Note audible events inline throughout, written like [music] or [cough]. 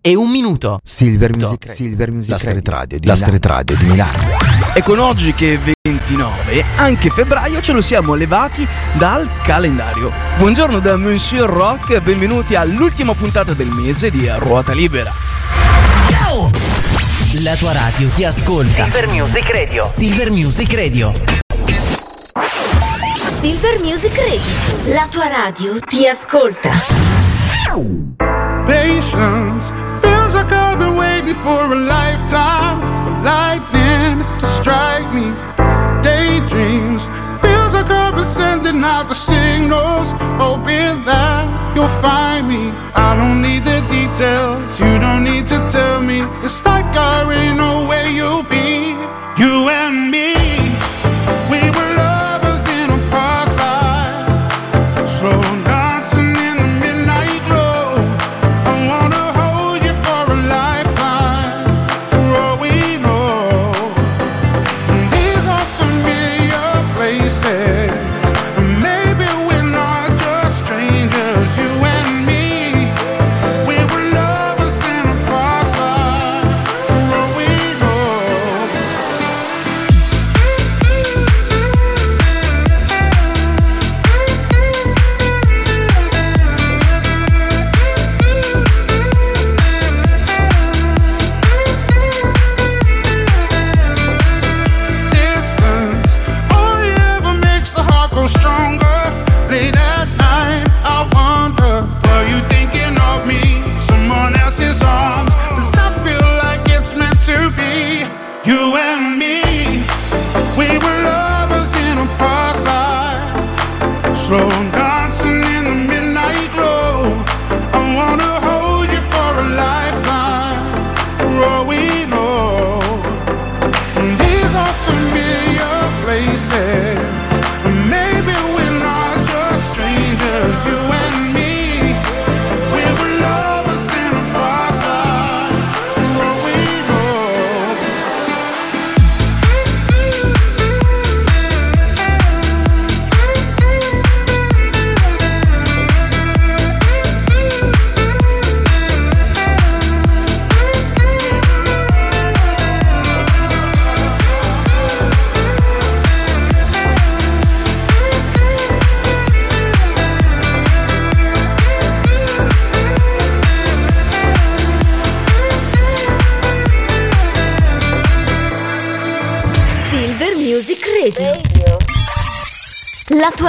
e un minuto. Silver Music, Silver Music La Street Radio di La Milano. Street Radio di Milano. E con oggi che è 29, anche febbraio ce lo siamo levati dal calendario. Buongiorno da Monsieur Rock, benvenuti all'ultima puntata del mese di Ruota Libera. La tua radio ti ascolta. Silver Music Radio. Silver Music Radio. Silver Music Radio. La tua radio ti ascolta. Patience feels like I've been waiting for a lifetime for lightning to strike me. Daydreams feels like I've been sending out the signals, hoping that you'll find me. I don't need the details, you don't need to tell me. It's like I already know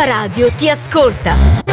radio ti ascolta.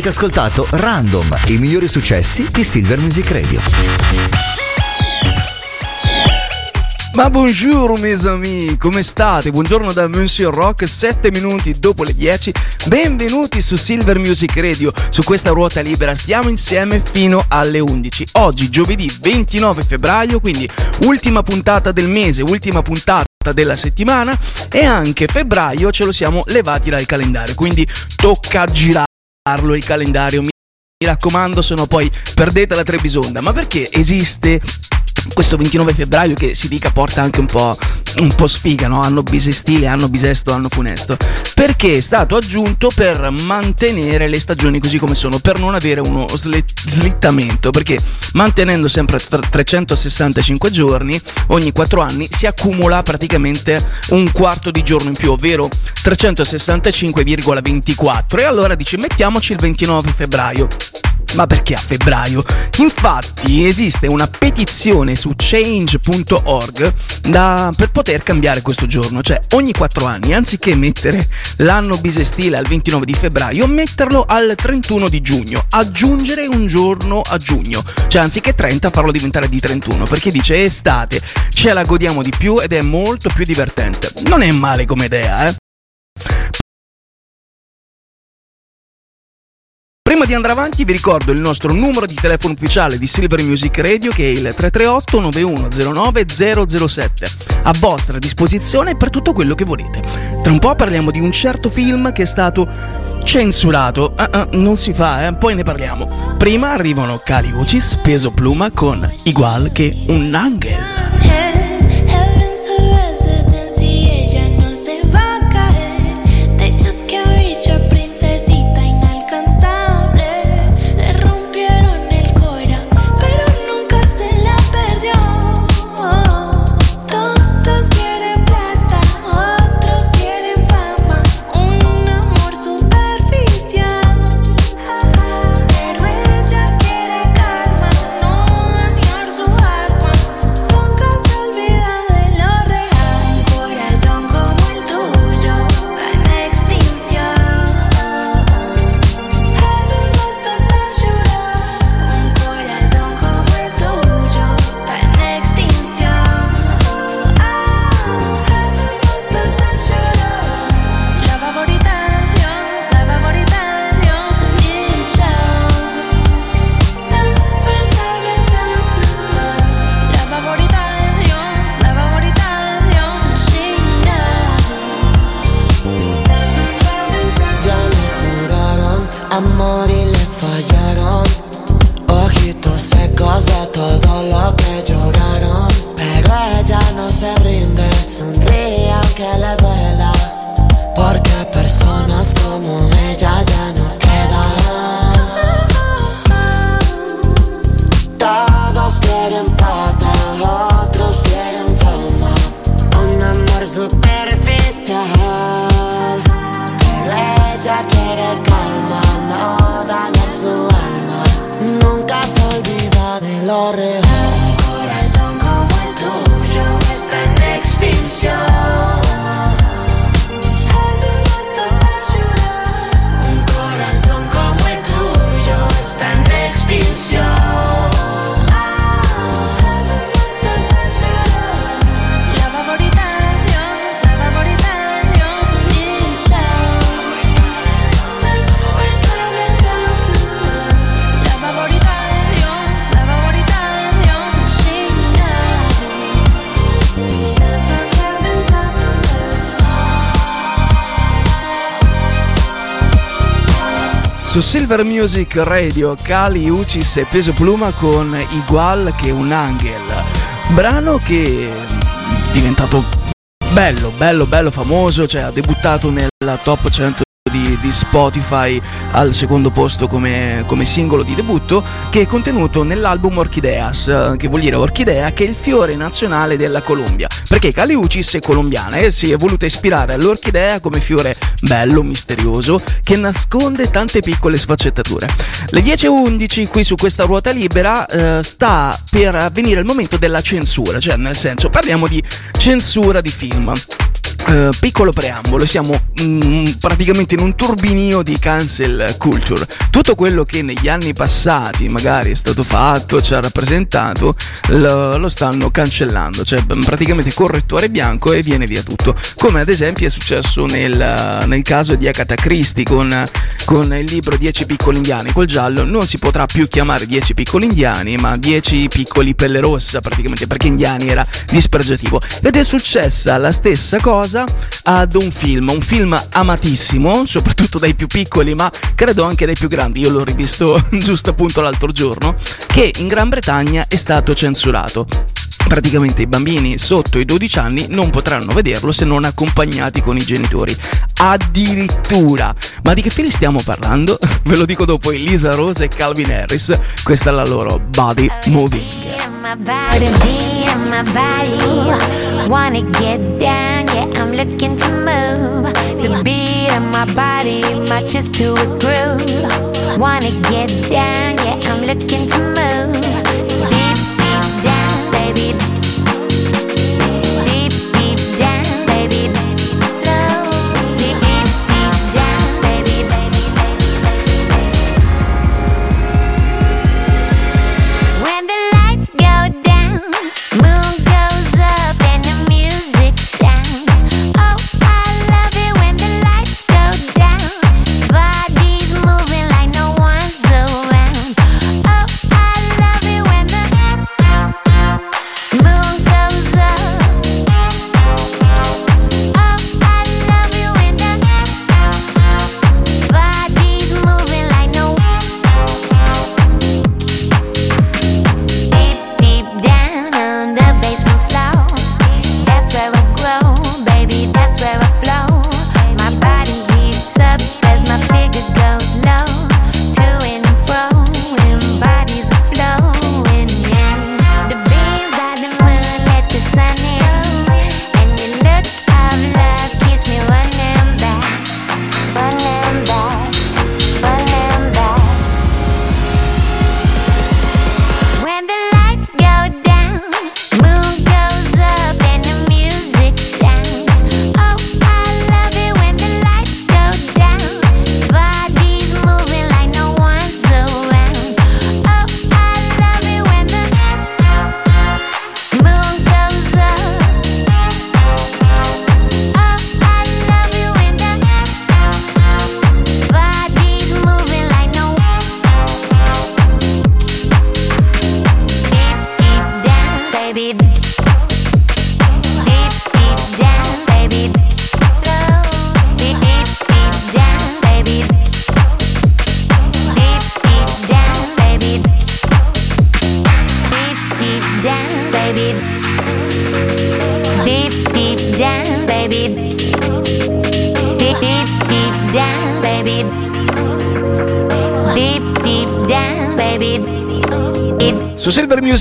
Avete ascoltato Random, i migliori successi di Silver Music Radio. Ma buongiorno mes amis, come state? Buongiorno da Monsieur Rock, 7 minuti dopo le 10. Benvenuti su Silver Music Radio, su questa ruota libera stiamo insieme fino alle 11. Oggi giovedì 29 febbraio, quindi ultima puntata del mese, ultima puntata della settimana e anche febbraio ce lo siamo levati dal calendario, quindi tocca girarlo il calendario. Mi raccomando, se no poi perdete la Trebisonda. Ma perché esiste questo 29 febbraio che si dica porta anche un po', un po sfiga, no? Anno bisestile, anno bisesto, anno funesto. Perché è stato aggiunto per mantenere le stagioni così come sono, per non avere uno slittamento. Perché mantenendo sempre 365 giorni, ogni 4 anni si accumula praticamente un quarto di giorno in più, ovvero 365,24. E allora dice mettiamoci il 29 febbraio. Ma perché a febbraio? Infatti esiste una petizione su change.org da, per poter cambiare questo giorno, cioè ogni 4 anni, anziché mettere l'anno bisestile al 29 di febbraio, metterlo al 31 di giugno, aggiungere un giorno a giugno, cioè anziché 30 farlo diventare di 31, perché dice estate, ce la godiamo di più ed è molto più divertente. Non è male come idea, eh? Prima di andare avanti vi ricordo il nostro numero di telefono ufficiale di Silver Music Radio che è il 338 9109 007 a vostra disposizione per tutto quello che volete. Tra un po' parliamo di un certo film che è stato censurato, uh, uh, non si fa, eh? poi ne parliamo. Prima arrivano Cali Ucis, peso pluma con Igual che un angel. que le duela, porque personas como ella Silver Music Radio, Kali Ucis e Peso Pluma con Igual che un angel. Brano che è diventato bello, bello, bello famoso, cioè ha debuttato nella top 100 di, di, Spotify al secondo posto come, come, singolo di debutto che è contenuto nell'album Orchideas che vuol dire orchidea che è il fiore nazionale della Colombia. Perché Caliucis è colombiana e si è voluta ispirare all'orchidea come fiore bello, misterioso che nasconde tante piccole sfaccettature. Le 10.11 qui su questa ruota libera eh, sta per avvenire il momento della censura cioè nel senso parliamo di censura di film Uh, piccolo preambolo, siamo mm, praticamente in un turbinio di cancel culture. Tutto quello che negli anni passati magari è stato fatto, ci ha rappresentato, lo, lo stanno cancellando, cioè praticamente correttore bianco e viene via tutto. Come ad esempio è successo nel, nel caso di Agatha Christie con, con il libro 10 piccoli indiani, col giallo non si potrà più chiamare 10 piccoli indiani, ma 10 piccoli pelle rossa, praticamente perché indiani era dispregiativo. Ed è successa la stessa cosa cosa ad un film, un film amatissimo, soprattutto dai più piccoli, ma credo anche dai più grandi. Io l'ho rivisto [laughs] giusto appunto l'altro giorno, che in Gran Bretagna è stato censurato. Praticamente i bambini sotto i 12 anni non potranno vederlo se non accompagnati con i genitori. Addirittura! Ma di che film stiamo parlando? [laughs] Ve lo dico dopo Elisa Rose e Calvin Harris. Questa è la loro Body Moving. Wanna get down, yeah, I'm looking to move.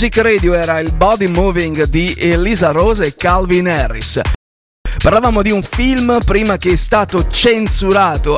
Music Radio era il Body Moving di Elisa Rose e Calvin Harris. Parlavamo di un film prima che è stato censurato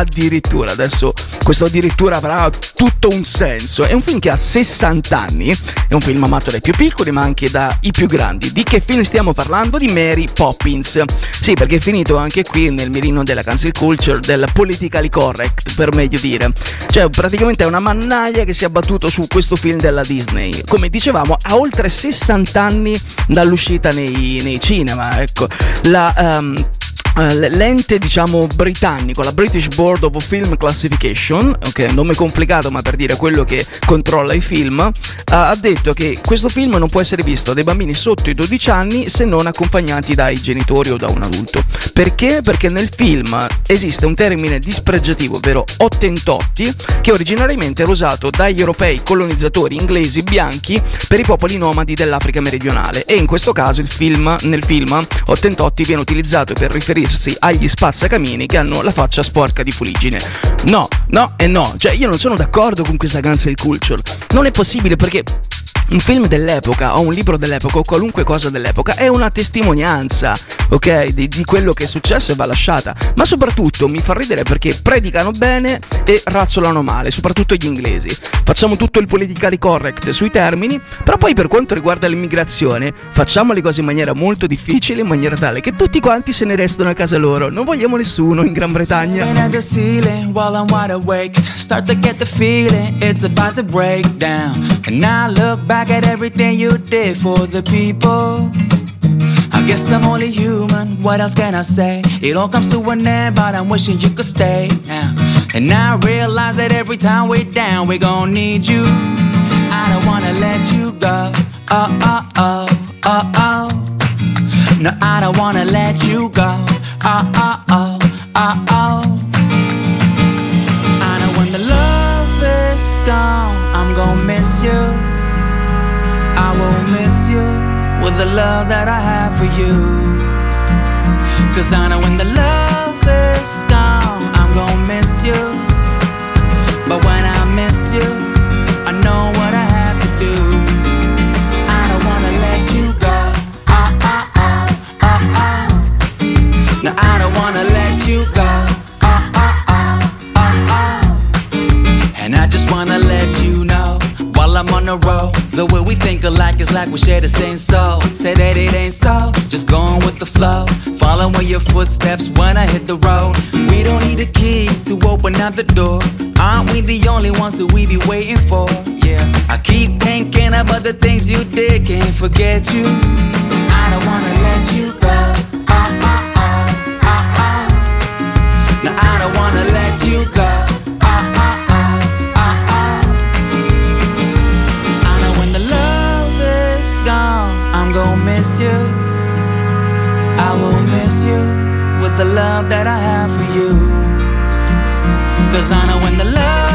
addirittura, adesso questo addirittura avrà tutto un senso. È un film che ha 60 anni, è un film amato dai più piccoli ma anche dai più grandi. Di che film stiamo parlando? Di Mary Poppins. Sì, perché è finito anche qui nel mirino della cancel culture, del politically correct, per meglio dire. Cioè, praticamente è una mannaia che si è abbattuto su questo film della Disney. Come dicevamo, ha oltre 60 anni dall'uscita nei, nei cinema, ecco. La... Um, l'ente diciamo britannico, la British Board of Film Classification, ok, nome complicato ma per dire quello che controlla i film, uh, ha detto che questo film non può essere visto dai bambini sotto i 12 anni se non accompagnati dai genitori o da un adulto. Perché? Perché nel film esiste un termine dispregiativo, ovvero ottentotti, che originariamente era usato dagli europei colonizzatori inglesi bianchi per i popoli nomadi dell'Africa meridionale e in questo caso il film, nel film ottentotti viene utilizzato per riferire riferirsi agli spazzacamini che hanno la faccia sporca di fuligine. No, no e no, cioè io non sono d'accordo con questa cancel culture. Non è possibile perché un film dell'epoca o un libro dell'epoca o qualunque cosa dell'epoca è una testimonianza, ok? Di, di quello che è successo e va lasciata. Ma soprattutto mi fa ridere perché predicano bene e razzolano male, soprattutto gli inglesi. Facciamo tutto il politically correct sui termini, però poi per quanto riguarda l'immigrazione facciamo le cose in maniera molto difficile, in maniera tale che tutti quanti se ne restano a casa loro. Non vogliamo nessuno in Gran Bretagna. Look back at everything you did for the people. I guess I'm only human, what else can I say? It all comes to an end, but I'm wishing you could stay now. And I realize that every time we're down, we're gonna need you. I don't wanna let you go. Oh, oh, oh, oh, oh. No, I don't wanna let you go. Oh, oh, oh, oh, oh. I know when the love is gone, I'm gonna miss you. The love that I have for you. Cause I know when the love is gone, I'm gonna miss you. But when I miss you, I know what I have to do. I don't wanna let you go. Oh, oh, oh, oh, oh. No, I don't wanna let you go. Oh, oh, oh, oh, oh. And I just wanna let you know while I'm on the road. The way we think alike is like we share the same soul. Say that it ain't so, just going with the flow. Following your footsteps when I hit the road. We don't need a key to open up the door. Aren't we the only ones who we be waiting for? Yeah, I keep thinking about the things you did, can't forget you. I don't wanna let you go. Oh, oh, oh, oh, oh. No, I don't wanna let you go. Miss you. I will miss you with the love that I have for you. Cause I know when the love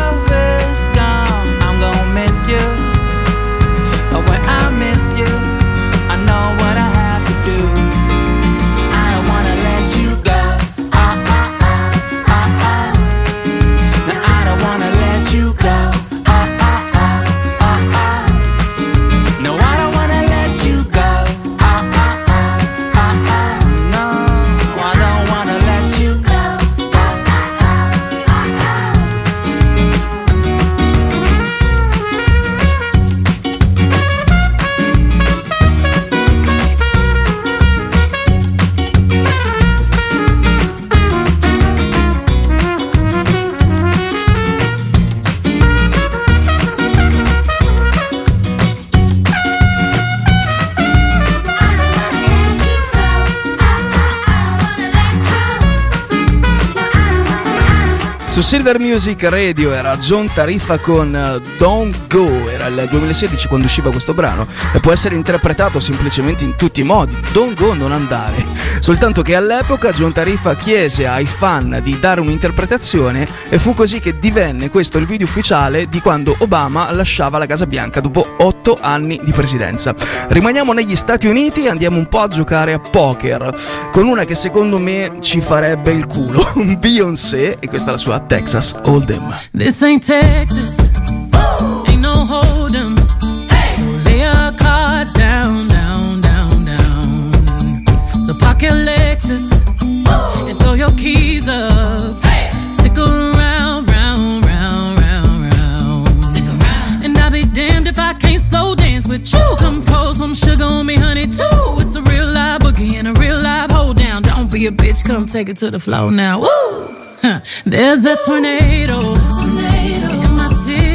Silver Music Radio era John Tariffa con eh, Don't Go, era il 2016 quando usciva questo brano e può essere interpretato semplicemente in tutti i modi, Don't Go, non andare. Soltanto che all'epoca John Tariffa chiese ai fan di dare un'interpretazione e fu così che divenne questo il video ufficiale di quando Obama lasciava la Casa Bianca dopo otto anni di presidenza. Rimaniamo negli Stati Uniti e andiamo un po' a giocare a poker con una che secondo me ci farebbe il culo, [laughs] Beyoncé e questa è la sua Texas Hold'em. This ain't Texas. With you. Come pour some sugar on me, honey, too. It's a real live boogie and a real live hold down. Don't be a bitch, come take it to the floor now. Woo! Huh. There's a tornado. In my city.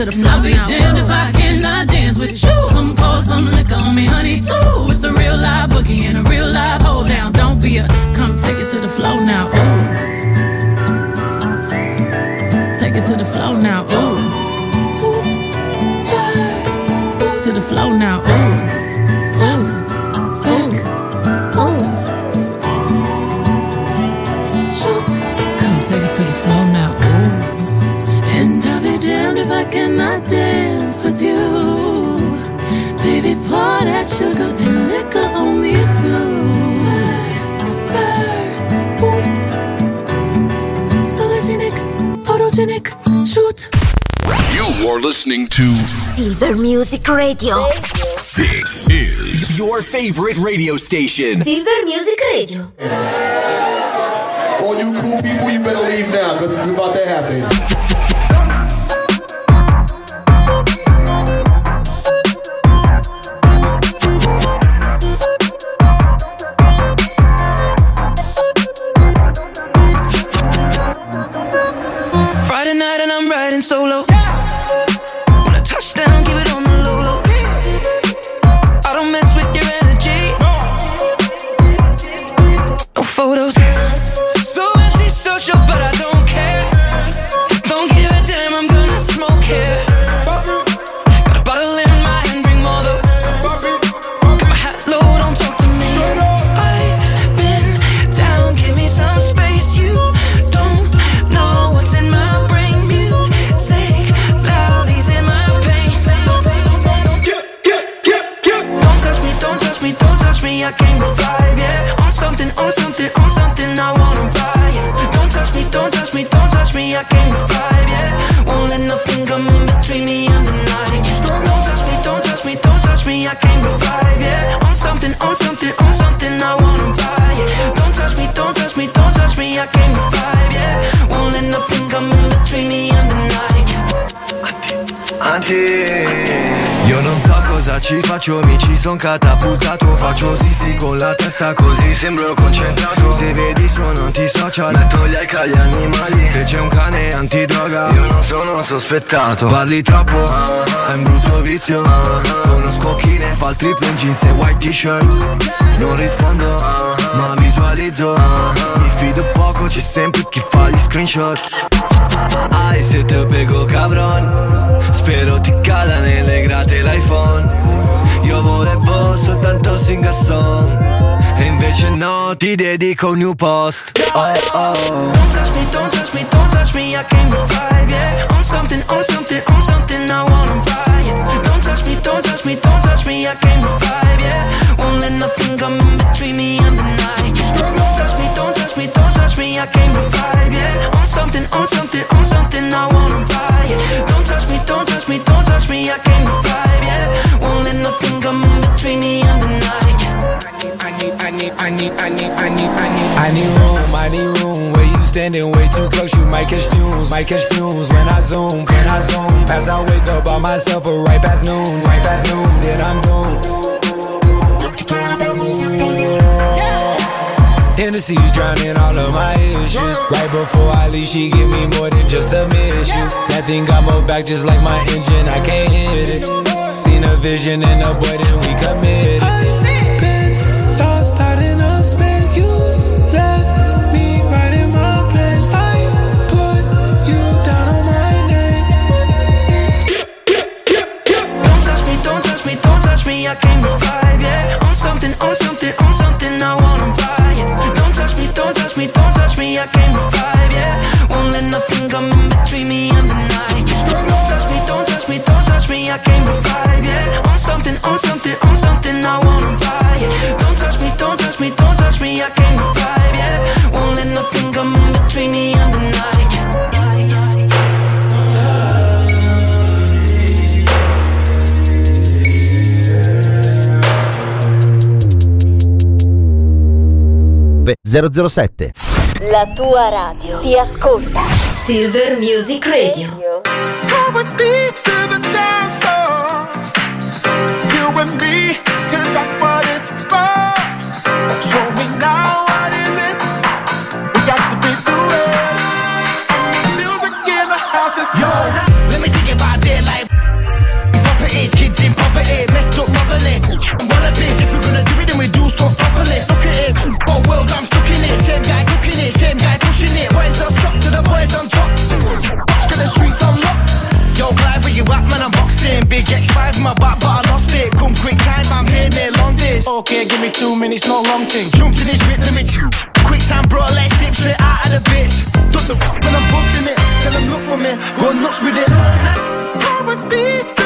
To the floor. Radio. This is Your favorite radio station. Silver Music Radio. All you cool people, you better leave now because it's about to happen. Sembro concentrato. Se vedi sono antisocial, metto gli like agli animali. Se c'è un cane antidroga, io non sono sospettato. Parli troppo, hai un brutto vizio. Conosco chi ne fa il triplo in jeans e white t-shirt. Non rispondo, ma visualizzo. Mi fido poco, c'è sempre chi fa gli screenshot. Ai se te pego cabron. Spero ti cada nelle grate l'iPhone Io volevo soltanto sing song E invece no, ti dedico un new post Oh oh Don't touch me, don't touch me, don't touch me. I came to vibe, yeah. On something, on something, on something. I wanna buy it. Don't touch me, don't touch me, don't touch me. I came to vibe, yeah. Won't let nothing come in between me and the night. Don't me. I came to vibe, yeah. On something, on something, on something. I wanna buy it. Don't touch me, don't touch me, don't touch me. I came to vibe, yeah. Won't let nothing come in between me and the night. I need, I need, I need, I need, I need, I need, I need room, I need room where you Standing way too close, you might catch fumes, might catch fumes when I zoom, when I zoom. Pass out, wake up by myself, or right past noon, right past noon, then I'm doomed. Hennessy drowning all of my issues. Right before I leave, she give me more than just a mission. That thing got more back just like my engine, I can't hit it. Seen a vision in a boy, then we committed. I've been lost out in a spin. You left me right in my place. I put you down on my name. Don't touch me, don't touch me, don't touch me. I came to five, yeah. On something, on something, on something. I wanna buy don't touch me, don't touch me. I came to five, yeah. Won't let nothing come in between me and the night. Don't touch me, don't touch me, don't touch me. I came to five, yeah. On something, on something, on something. I wanna buy it. Don't touch me, don't touch me, don't touch me. I came to five, yeah. Won't let nothing come in between me and the night. Beh, 007. La tua radio ti ascolta. Silver Music Radio. Come with me to the dance floor. You and me, 'cause that's what it's for. Show me now give me two minutes, no long thing. Jumped in this let me chew. Quick time, bro, let's dip straight out of the bitch. Duck the when I'm busting it. Tell them look for me, go nuts with it. Come with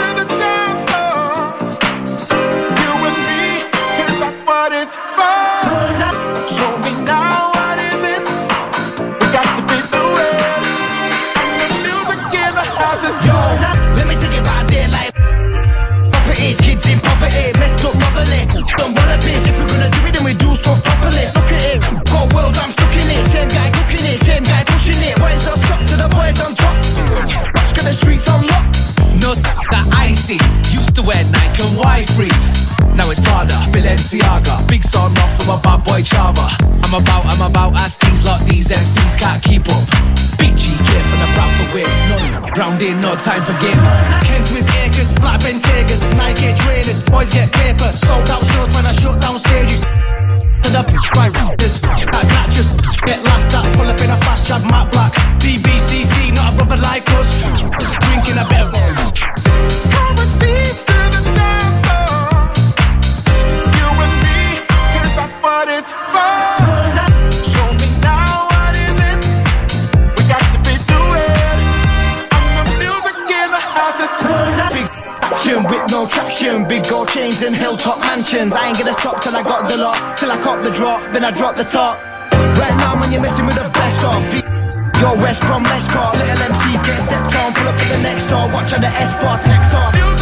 icy. Used to wear Nike and Y3. Now it's Prada, Balenciaga. Big song off from a bad boy Chava. I'm about, I'm about, as these lot, these MCs can't keep up. Big G gear from the Bradford whip. No, round in, no time for games. Kens with Akers, Black Bentegas, Nike trainers, boys get paper. Sold out shows trying to shut down stages. To the by this, that, that just get laughed at. Pull up in a fast chat, Matt Black. BBCC, not a brother like us. Drinking a bit of. Traction, big gold chains and hilltop mansions. I ain't gonna stop till I got the lot, till I caught the drop, then I drop the top. Right now, when you're messing with the best of, big Yo, West Brom, let's. Little MCs get stepped on, pull up to the next door, watch how the S4 text off.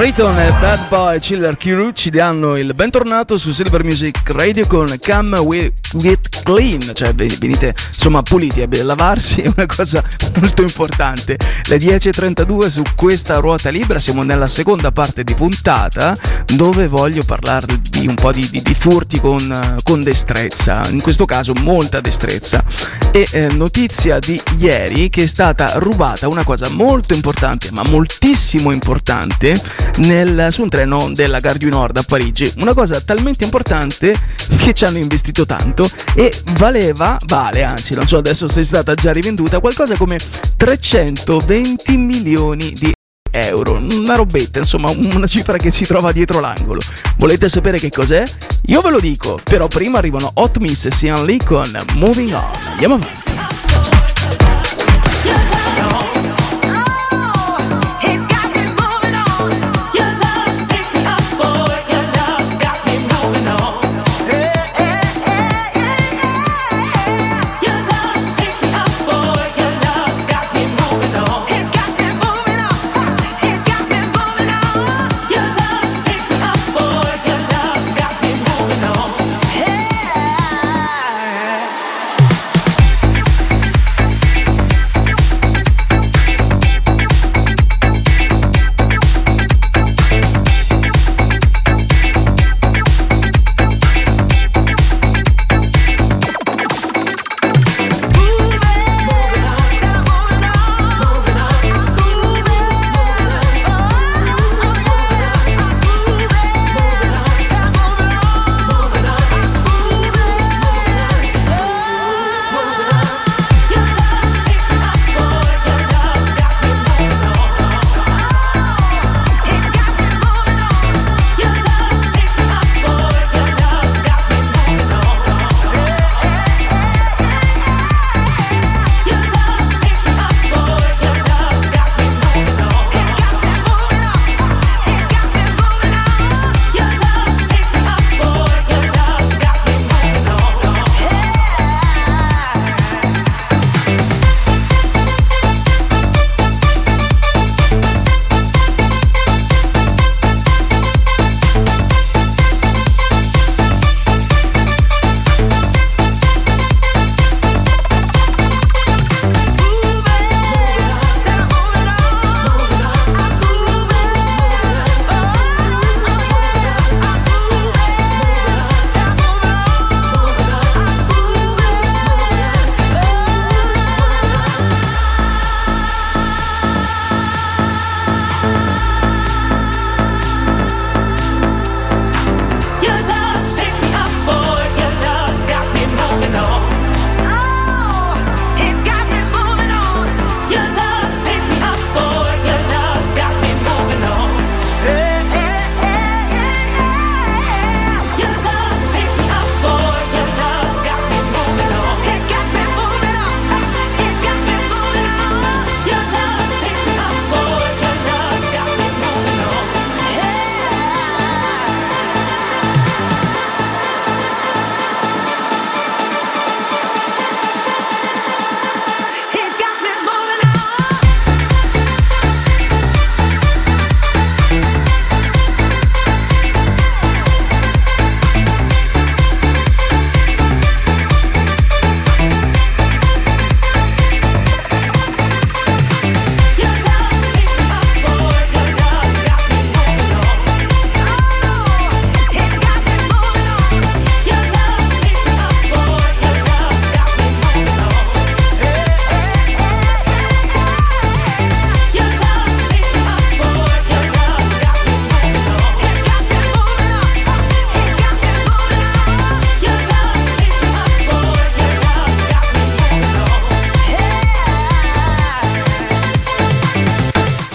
Riton e Bad Boy Chiller Kiru ci danno il bentornato su Silver Music Radio con Come With, with Clean, cioè ve- venite insomma puliti, eh, lavarsi è una cosa molto importante. Le 10.32 su questa ruota libera, siamo nella seconda parte di puntata dove voglio parlarvi un po' di, di- di furti con, con destrezza, in questo caso molta destrezza. E eh, notizia di ieri che è stata rubata una cosa molto importante, ma moltissimo importante, nel- su un treno della Gare du Nord a Parigi. Una cosa talmente importante che ci hanno investito tanto e valeva, vale anzi, non so adesso se è stata già rivenduta, qualcosa come 320 milioni di euro, una robetta, insomma una cifra che si trova dietro l'angolo. Volete sapere che cos'è? Io ve lo dico, però prima arrivano Hot Miss e Sian Lee con Moving On. Andiamo avanti.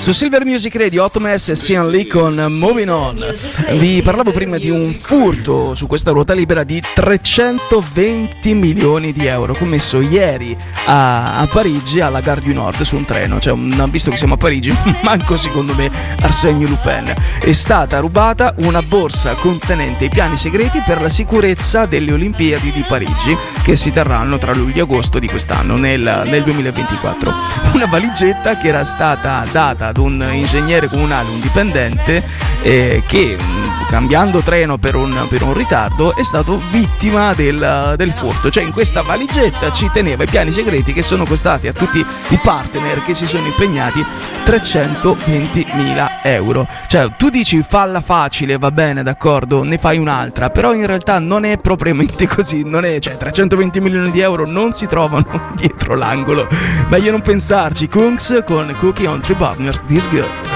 Su Silver Music Radio 8 MS e Sian Lee con Moving On. Vi parlavo prima di un furto su questa ruota libera di 320 milioni di euro commesso ieri a, a Parigi alla Gare du Nord su un treno. Cioè, visto che siamo a Parigi, [laughs] manco secondo me Arsenio Lupin. È stata rubata una borsa contenente i piani segreti per la sicurezza delle Olimpiadi di Parigi che si terranno tra luglio e agosto di quest'anno, nel, nel 2024. Una valigetta che era stata data ad un ingegnere comunale, un dipendente, eh, che mh, cambiando treno per un, per un, ritardo è stato vittima del, del, furto. Cioè in questa valigetta ci teneva i piani segreti che sono costati a tutti i partner che si sono impegnati 320.000 euro. Cioè tu dici falla facile, va bene, d'accordo, ne fai un'altra, però in realtà non è propriamente [laughs] così, non è, cioè 320 milioni di euro non si trovano [laughs] dietro l'angolo. Meglio non pensarci. Kungs con Cookie on Three Partners, This Girl.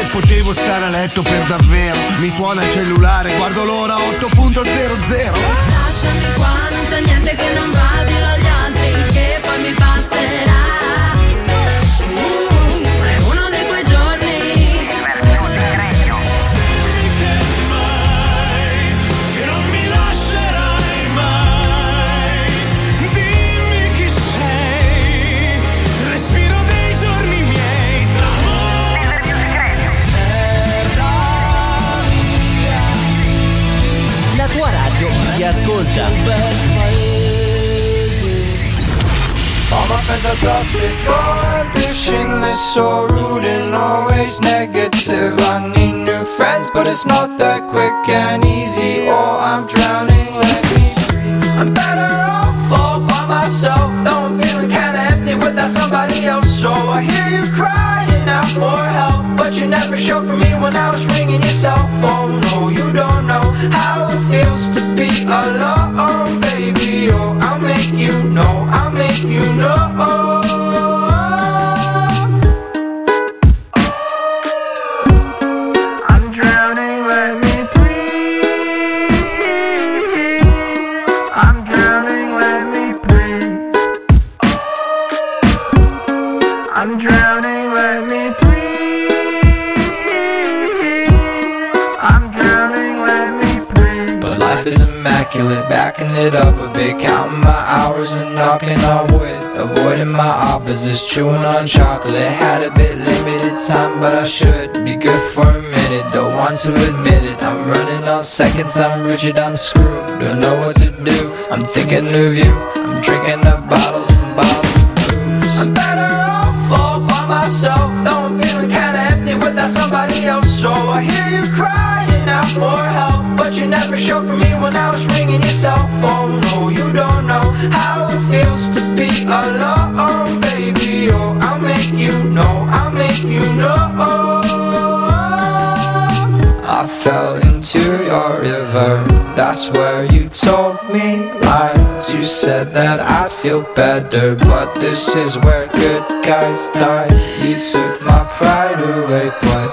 che potevo stare a letto per davvero. Mi suona il cellulare, guardo l'ora 8.00 Lasciami qua, non c'è niente che non va, dillo agli altri che poi mi passerà. ascolta. All my friends are toxic, garbage They're so rude and always negative. I need new friends, but it's not that quick and easy Or I'm drowning like I'm better off all by myself Though I'm feeling kinda empty without somebody else. So I hear you cry much more help But you never showed for me when I was ringing your cell phone. No, you don't know how it feels to be alone, baby. Oh, I'll make you know, I'll make you know. It up a bit, counting my hours and knocking on wood. Avoiding my opposites, chewing on chocolate. Had a bit limited time, but I should be good for a minute. Don't want to admit it. I'm running on seconds, I'm rigid, I'm screwed. Don't know what to do. I'm thinking of you. I'm drinking up bottles and bottles of booze. I'm better off all by myself, though I'm feeling kinda empty without somebody else. So I hear you crying out for never showed for me when I was ringing your cell phone. No, you don't know how it feels to be alone, baby. Oh, I'll make you know, I'll make you know. I fell into your river. That's where you told me lies. You said that I'd feel better, but this is where good guys die. You took my pride away, but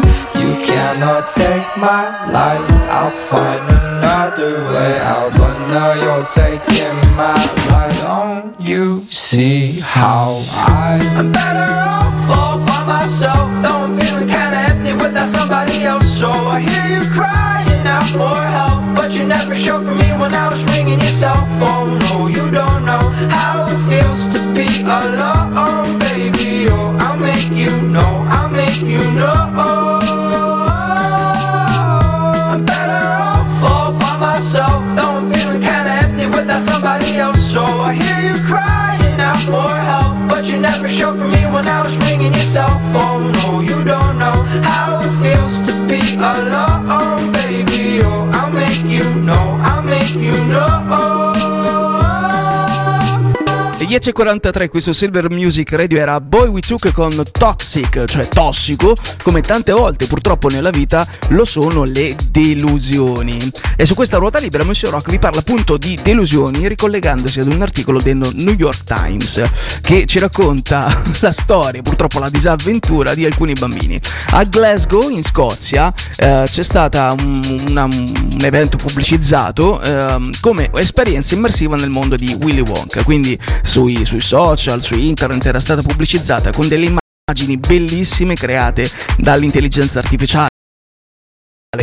you cannot take my life. I'll find another way out, but now you're taking my life. Don't you see how I? I'm better off all by myself, though I'm feeling kinda empty without somebody else. So I hear you crying out for help, but you never showed for me when I was ringing your cell phone. No, you don't know how it feels to be alone, baby. Oh, I'll make you know, I'll make you know. So I hear you crying out for help, but you never showed for me when I was ringing your cell phone. No, you don't know how it feels to be alone, baby. Oh, I'll make you know, I'll make you know. Le 10.43 qui su Silver Music Radio era Boy We Took con Toxic, cioè tossico, come tante volte purtroppo nella vita lo sono le delusioni. E su questa ruota libera Monsieur Rock vi parla appunto di delusioni ricollegandosi ad un articolo del New York Times che ci racconta [laughs] la storia, purtroppo la disavventura di alcuni bambini. A Glasgow, in Scozia, eh, c'è stato un, un evento pubblicizzato ehm, come esperienza immersiva nel mondo di Willy Wonka, quindi sui, sui social, su internet era stata pubblicizzata con delle immagini bellissime create dall'intelligenza artificiale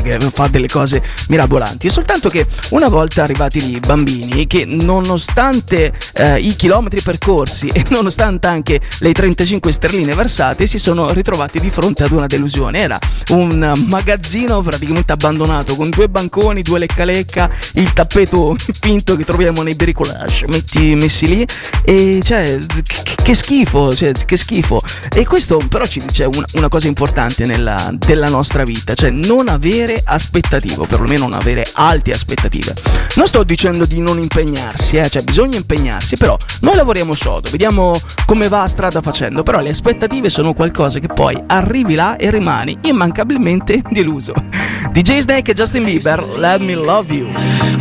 che fa delle cose mirabolanti. Soltanto che una volta arrivati lì, bambini che nonostante eh, i chilometri percorsi e [laughs] nonostante anche le 35 sterline versate, si sono ritrovati di fronte ad una delusione. Era un magazzino praticamente abbandonato con due banconi, due lecca lecca, il tappeto [laughs] finto che troviamo nei bricolage metti, messi lì e cioè che, che schifo, cioè, che schifo. E questo però ci dice una, una cosa importante nella, della nostra vita, cioè non avere aspettative, o perlomeno non avere alte aspettative. Non sto dicendo di non impegnarsi, eh, cioè bisogna impegnarsi, però noi lavoriamo sodo, vediamo come va a strada facendo, però le aspettative sono qualcosa che poi arrivi là e rimani immancabilmente [laughs] deluso. DJ Snake e Justin Bieber, Let Me Love You.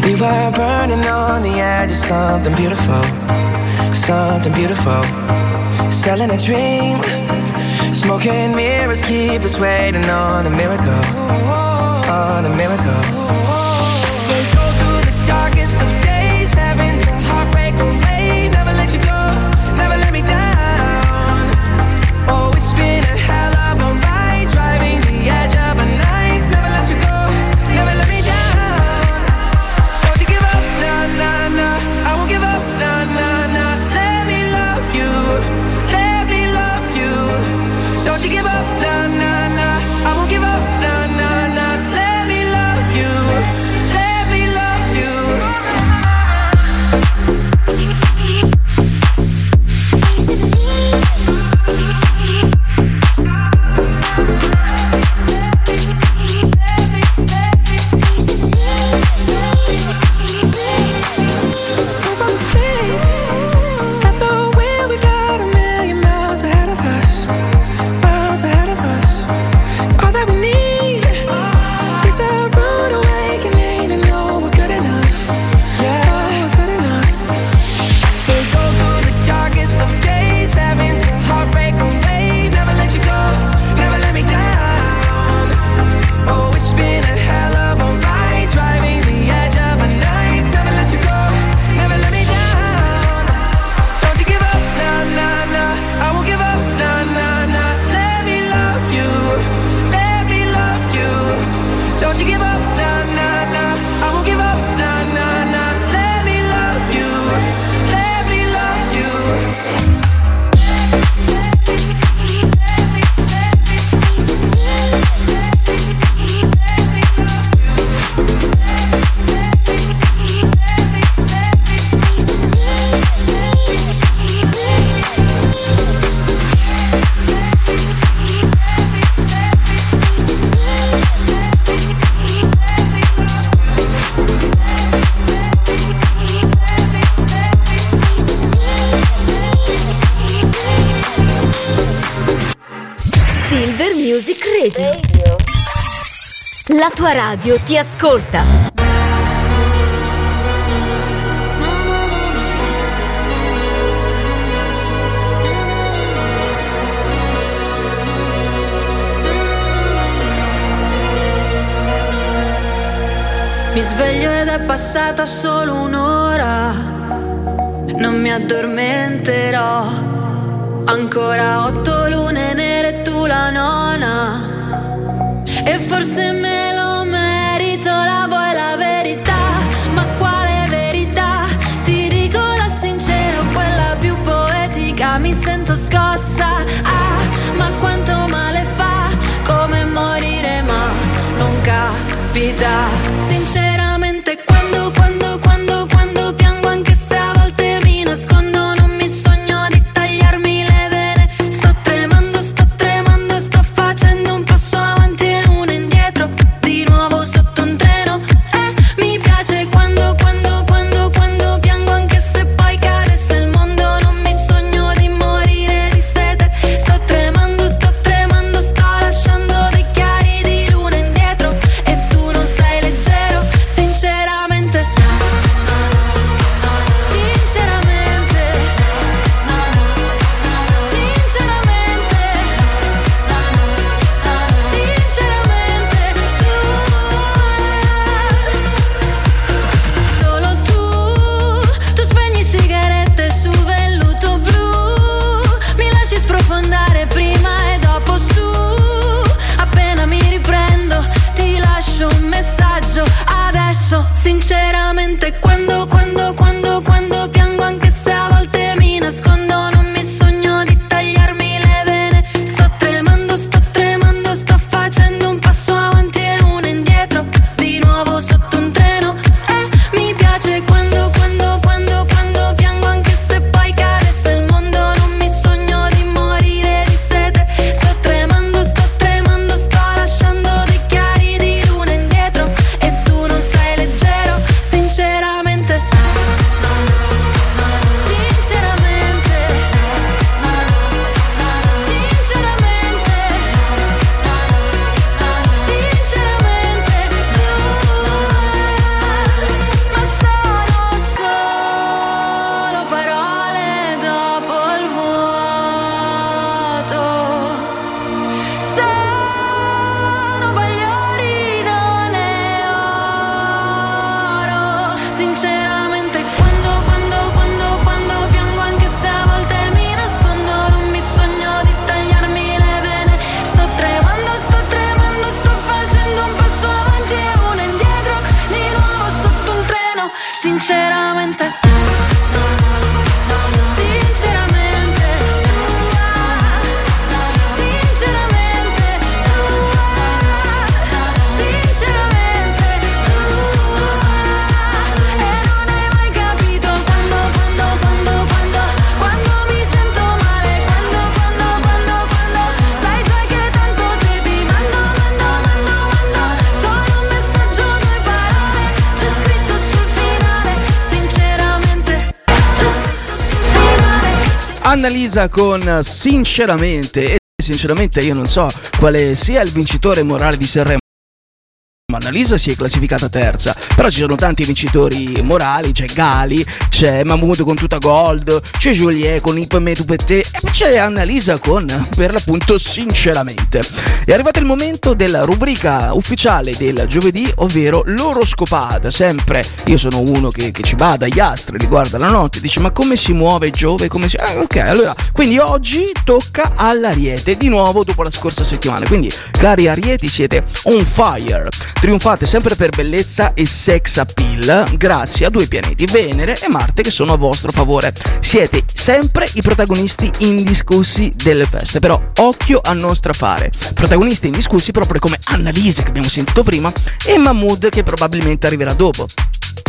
We were burning on the edge of something beautiful, something beautiful. Selling a dream, smoking mirrors keep us waiting on a miracle, on a miracle. Music Radio. La tua radio ti ascolta. Mi sveglio ed è passata solo un'ora. Non mi addormenterò. Ancora otto lune nere e tu la nona. E forse me lo merito, la vuoi la verità. Ma quale verità? Ti dico la sincera, quella più poetica. Mi sento Annalisa con Sinceramente e sinceramente io non so quale sia il vincitore morale di Sanremo. Annalisa si è classificata terza, però ci sono tanti vincitori morali, c'è Gali, c'è Mahmood con tutta gold, c'è Juliet con Ip Me Tu Pe Te e c'è Annalisa con per l'appunto sinceramente. È arrivato il momento della rubrica ufficiale del giovedì, ovvero l'oroscopata, sempre io sono uno che, che ci bada agli astri, li guarda la notte, dice ma come si muove Giove, come si... Ah, ok, allora, quindi oggi tocca all'Ariete, di nuovo dopo la scorsa settimana, quindi cari Arieti siete on fire. Trionfate sempre per bellezza e sex appeal grazie a due pianeti, Venere e Marte, che sono a vostro favore. Siete sempre i protagonisti indiscussi delle feste, però occhio a non strafare. Protagonisti indiscussi proprio come Annalise che abbiamo sentito prima e Mahmood che probabilmente arriverà dopo.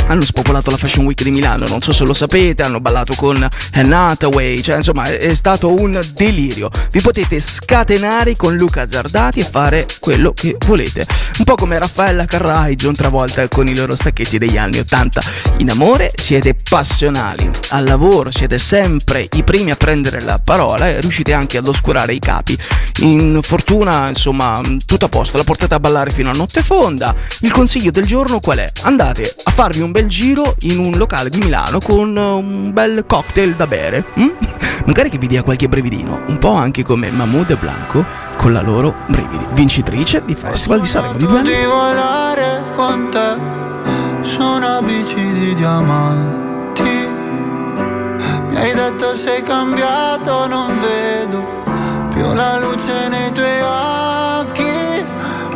Hanno spopolato la Fashion Week di Milano, non so se lo sapete, hanno ballato con Anne Hathaway, cioè insomma è stato un delirio. Vi potete scatenare con Luca Zardati e fare quello che volete. Un po' come Raffaella Carrà e John Travolta con i loro stacchetti degli anni 80. In amore siete passionali, al lavoro siete sempre i primi a prendere la parola e riuscite anche ad oscurare i capi. In fortuna, insomma, tutto a posto, la portate a ballare fino a notte fonda. Il consiglio del giorno qual è? Andate a farvi un bel giro in un locale di Milano con un bel cocktail da bere. Hm? [laughs] Magari che vi dia qualche brevidino, un po' anche come Mahmoud e Blanco con la loro brividi, vincitrice di Festival di Sanremo di due anni. volare con te una bici di diamanti. Mi hai detto sei cambiato, non vedo più la luce nei tuoi occhi.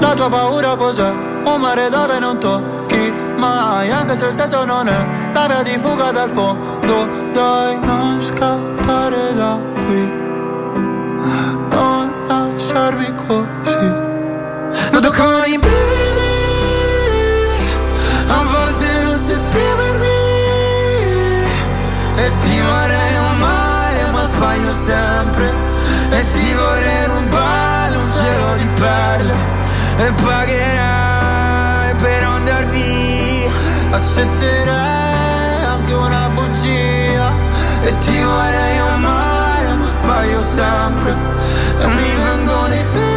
La tua paura cos'è? Un mare dove non tocchi mai, anche se il senso non è la via di fuga dal fondo. Dai, non scappare da qui, non lasciarmi così. Noto con i brividi, a volte non so esprimermi. E ti vorrei amare ma sbaglio sempre. E ti vorrei rubare un cielo di perle Accetterei anche una bugia. E ti vorrei amare ma sbaglio sempre. E mi vengono i brividi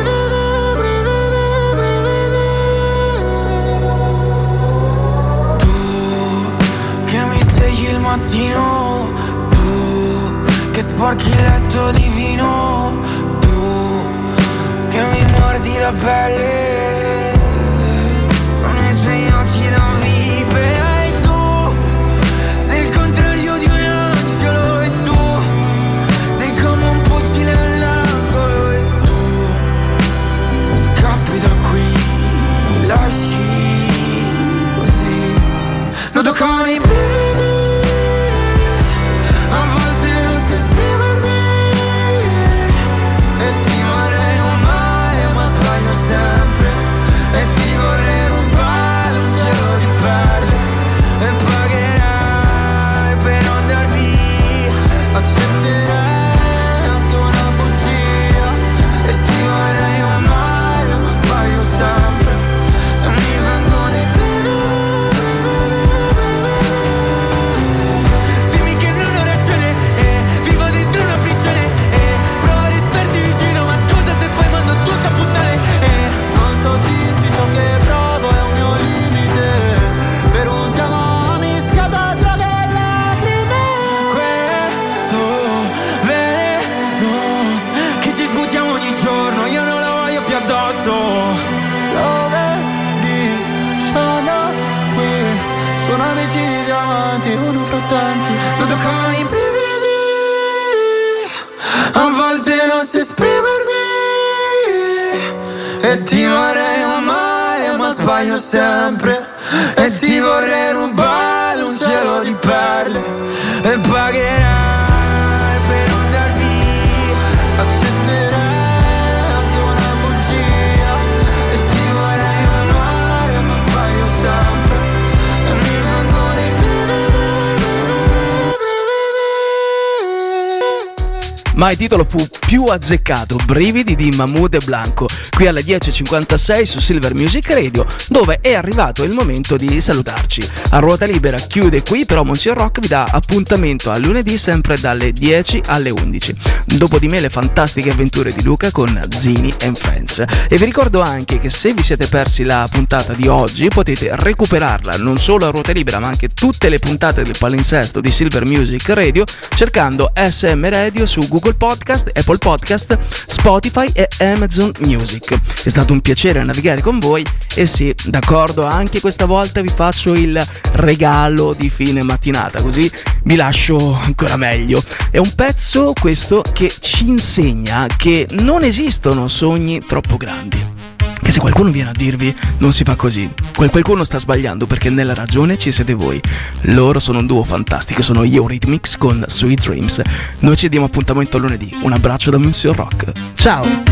che mi svegli il mattino Tu che sporchi il letto di vino Tu che mi mordi la pelle Ma il titolo fu più azzeccato, Brividi di Mahmoud e Blanco, qui alle 10.56 su Silver Music Radio, dove è arrivato il momento di salutarci. A ruota libera chiude qui, però Monsieur Rock vi dà appuntamento a lunedì sempre dalle 10 alle 11. Dopo di me le fantastiche avventure di Luca con Zini and Friends. E vi ricordo anche che se vi siete persi la puntata di oggi potete recuperarla non solo a ruota libera ma anche tutte le puntate del palinsesto di Silver Music Radio cercando SM Radio su Google Podcast, Apple Podcast, Spotify e Amazon Music. È stato un piacere navigare con voi e sì, d'accordo, anche questa volta vi faccio il regalo di fine mattinata, così vi lascio ancora meglio. È un pezzo questo che ci insegna che non esistono sogni troppo grandi. Che se qualcuno viene a dirvi non si fa così, quel qualcuno sta sbagliando perché nella ragione ci siete voi. Loro sono un duo fantastico, sono Eurythmics con Sweet Dreams. Noi ci diamo appuntamento lunedì. Un abbraccio da Monsieur Rock. Ciao!